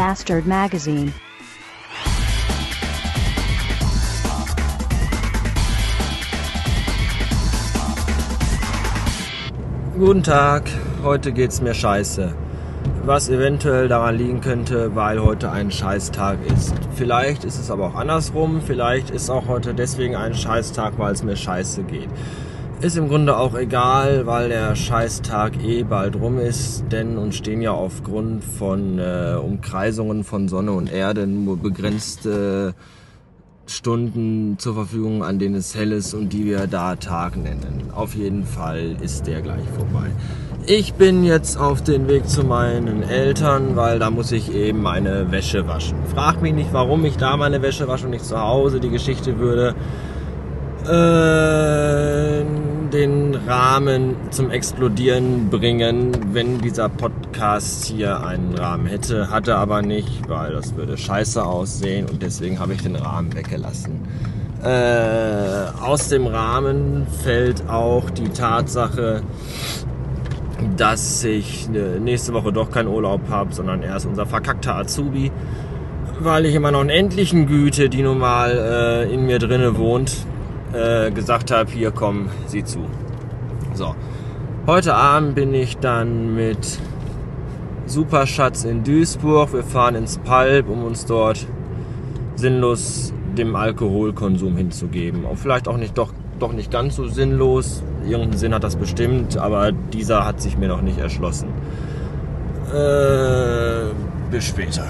Bastard Magazine. Guten Tag, heute geht's mir scheiße. Was eventuell daran liegen könnte, weil heute ein Scheißtag ist. Vielleicht ist es aber auch andersrum, vielleicht ist auch heute deswegen ein Scheißtag, weil es mir scheiße geht. Ist im Grunde auch egal, weil der Scheißtag eh bald rum ist, denn uns stehen ja aufgrund von äh, Umkreisungen von Sonne und Erde nur begrenzte Stunden zur Verfügung, an denen es hell ist und die wir da Tag nennen. Auf jeden Fall ist der gleich vorbei. Ich bin jetzt auf dem Weg zu meinen Eltern, weil da muss ich eben meine Wäsche waschen. Frag mich nicht, warum ich da meine Wäsche wasche und nicht zu Hause. Die Geschichte würde äh, den Rahmen zum Explodieren bringen, wenn dieser Podcast hier einen Rahmen hätte. Hatte aber nicht, weil das würde scheiße aussehen und deswegen habe ich den Rahmen weggelassen. Äh, aus dem Rahmen fällt auch die Tatsache, dass ich äh, nächste Woche doch keinen Urlaub habe, sondern erst unser verkackter Azubi, weil ich immer noch einen endlichen Güte, die nun mal äh, in mir drinne wohnt, äh, gesagt habe, hier komm, sieh zu. So, heute Abend bin ich dann mit Superschatz in Duisburg. Wir fahren ins Palp, um uns dort sinnlos dem Alkoholkonsum hinzugeben. Auch vielleicht auch nicht doch, doch nicht ganz so sinnlos. Irgendeinen Sinn hat das bestimmt, aber dieser hat sich mir noch nicht erschlossen. Äh, bis später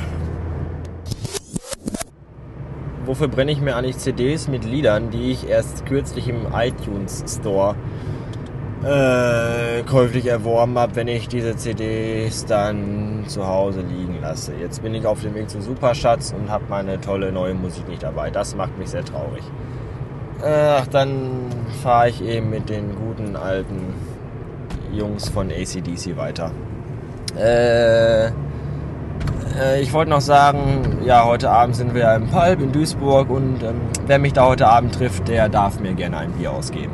wofür brenne ich mir eigentlich CDs mit Liedern, die ich erst kürzlich im iTunes Store äh, käuflich erworben habe, wenn ich diese CDs dann zu Hause liegen lasse. Jetzt bin ich auf dem Weg zu Superschatz und habe meine tolle neue Musik nicht dabei. Das macht mich sehr traurig. Ach, dann fahre ich eben mit den guten alten Jungs von ACDC weiter. Äh, äh, ich wollte noch sagen, ja, heute Abend sind wir im Pulp in Duisburg und ähm, wer mich da heute Abend trifft, der darf mir gerne ein Bier ausgeben.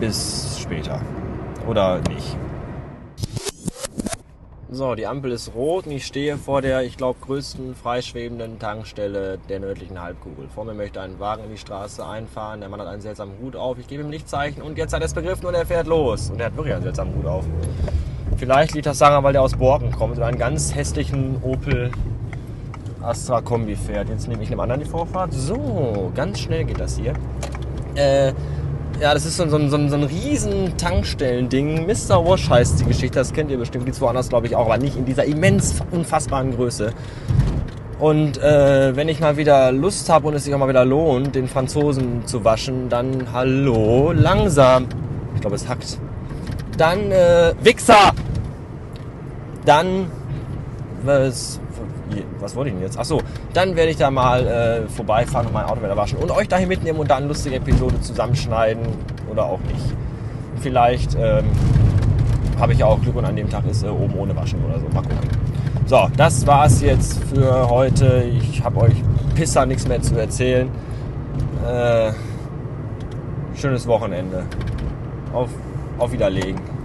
Bis später. Oder nicht. So, die Ampel ist rot und ich stehe vor der, ich glaube, größten freischwebenden Tankstelle der nördlichen Halbkugel. Vor mir möchte ein Wagen in die Straße einfahren. Der Mann hat einen seltsamen Hut auf. Ich gebe ihm Lichtzeichen und jetzt hat er es begriffen und er fährt los. Und er hat wirklich einen seltsamen Hut auf. Vielleicht liegt das daran, weil der aus Borken kommt und einen ganz hässlichen Opel Astra Kombi fährt. Jetzt nehme ich einem anderen die Vorfahrt. So, ganz schnell geht das hier. Äh, ja, das ist so, so, so, so ein riesen Tankstellending. Mr. Wash heißt die Geschichte, das kennt ihr bestimmt. Gibt es woanders, glaube ich, auch, aber nicht in dieser immens unfassbaren Größe. Und äh, wenn ich mal wieder Lust habe und es sich auch mal wieder lohnt, den Franzosen zu waschen, dann hallo, langsam. Ich glaube, es hackt. Dann, äh, Wichser! dann was, was wollte ich denn jetzt? Achso, dann werde ich da mal äh, vorbeifahren und mein Auto wieder waschen und euch dahin mitnehmen und dann eine lustige Episode zusammenschneiden oder auch nicht. Vielleicht ähm, habe ich ja auch Glück und an dem Tag ist äh, oben ohne Waschen oder so. Mal gucken. So, das war's jetzt für heute. Ich habe euch Pisser nichts mehr zu erzählen. Äh, schönes Wochenende. Auf, auf Wiederlegen.